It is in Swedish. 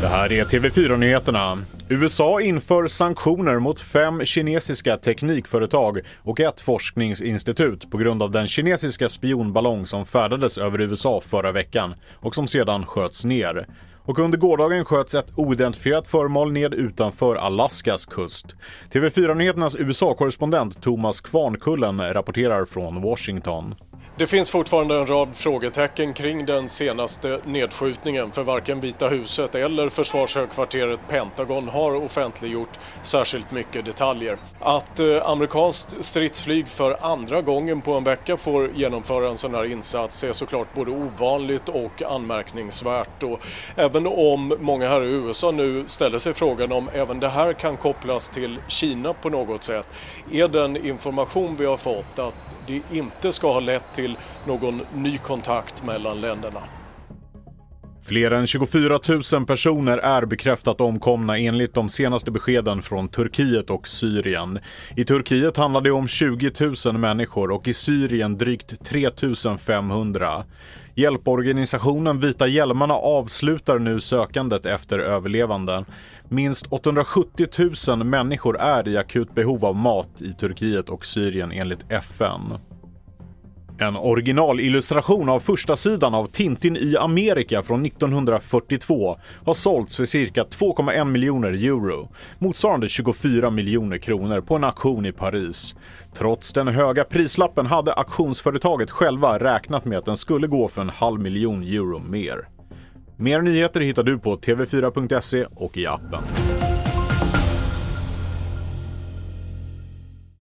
Det här är TV4-nyheterna. USA inför sanktioner mot fem kinesiska teknikföretag och ett forskningsinstitut på grund av den kinesiska spionballong som färdades över USA förra veckan och som sedan sköts ner. Och under gårdagen sköts ett oidentifierat föremål ned utanför Alaskas kust. TV4-nyheternas USA-korrespondent Thomas Kvarnkullen rapporterar från Washington. Det finns fortfarande en rad frågetecken kring den senaste nedskjutningen för varken Vita huset eller försvarshögkvarteret Pentagon har offentliggjort särskilt mycket detaljer. Att eh, amerikanskt stridsflyg för andra gången på en vecka får genomföra en sån här insats är såklart både ovanligt och anmärkningsvärt. Och även om många här i USA nu ställer sig frågan om även det här kan kopplas till Kina på något sätt, är den information vi har fått att det inte ska ha lett till någon ny kontakt mellan länderna. Fler än 24 000 personer är bekräftat omkomna enligt de senaste beskeden från Turkiet och Syrien. I Turkiet handlar det om 20 000 människor och i Syrien drygt 3 500. Hjälporganisationen Vita Hjälmarna avslutar nu sökandet efter överlevanden. Minst 870 000 människor är i akut behov av mat i Turkiet och Syrien enligt FN. En originalillustration av första sidan av Tintin i Amerika från 1942 har sålts för cirka 2,1 miljoner euro, motsvarande 24 miljoner kronor på en auktion i Paris. Trots den höga prislappen hade auktionsföretaget själva räknat med att den skulle gå för en halv miljon euro mer. Mer nyheter hittar du på tv4.se och i appen.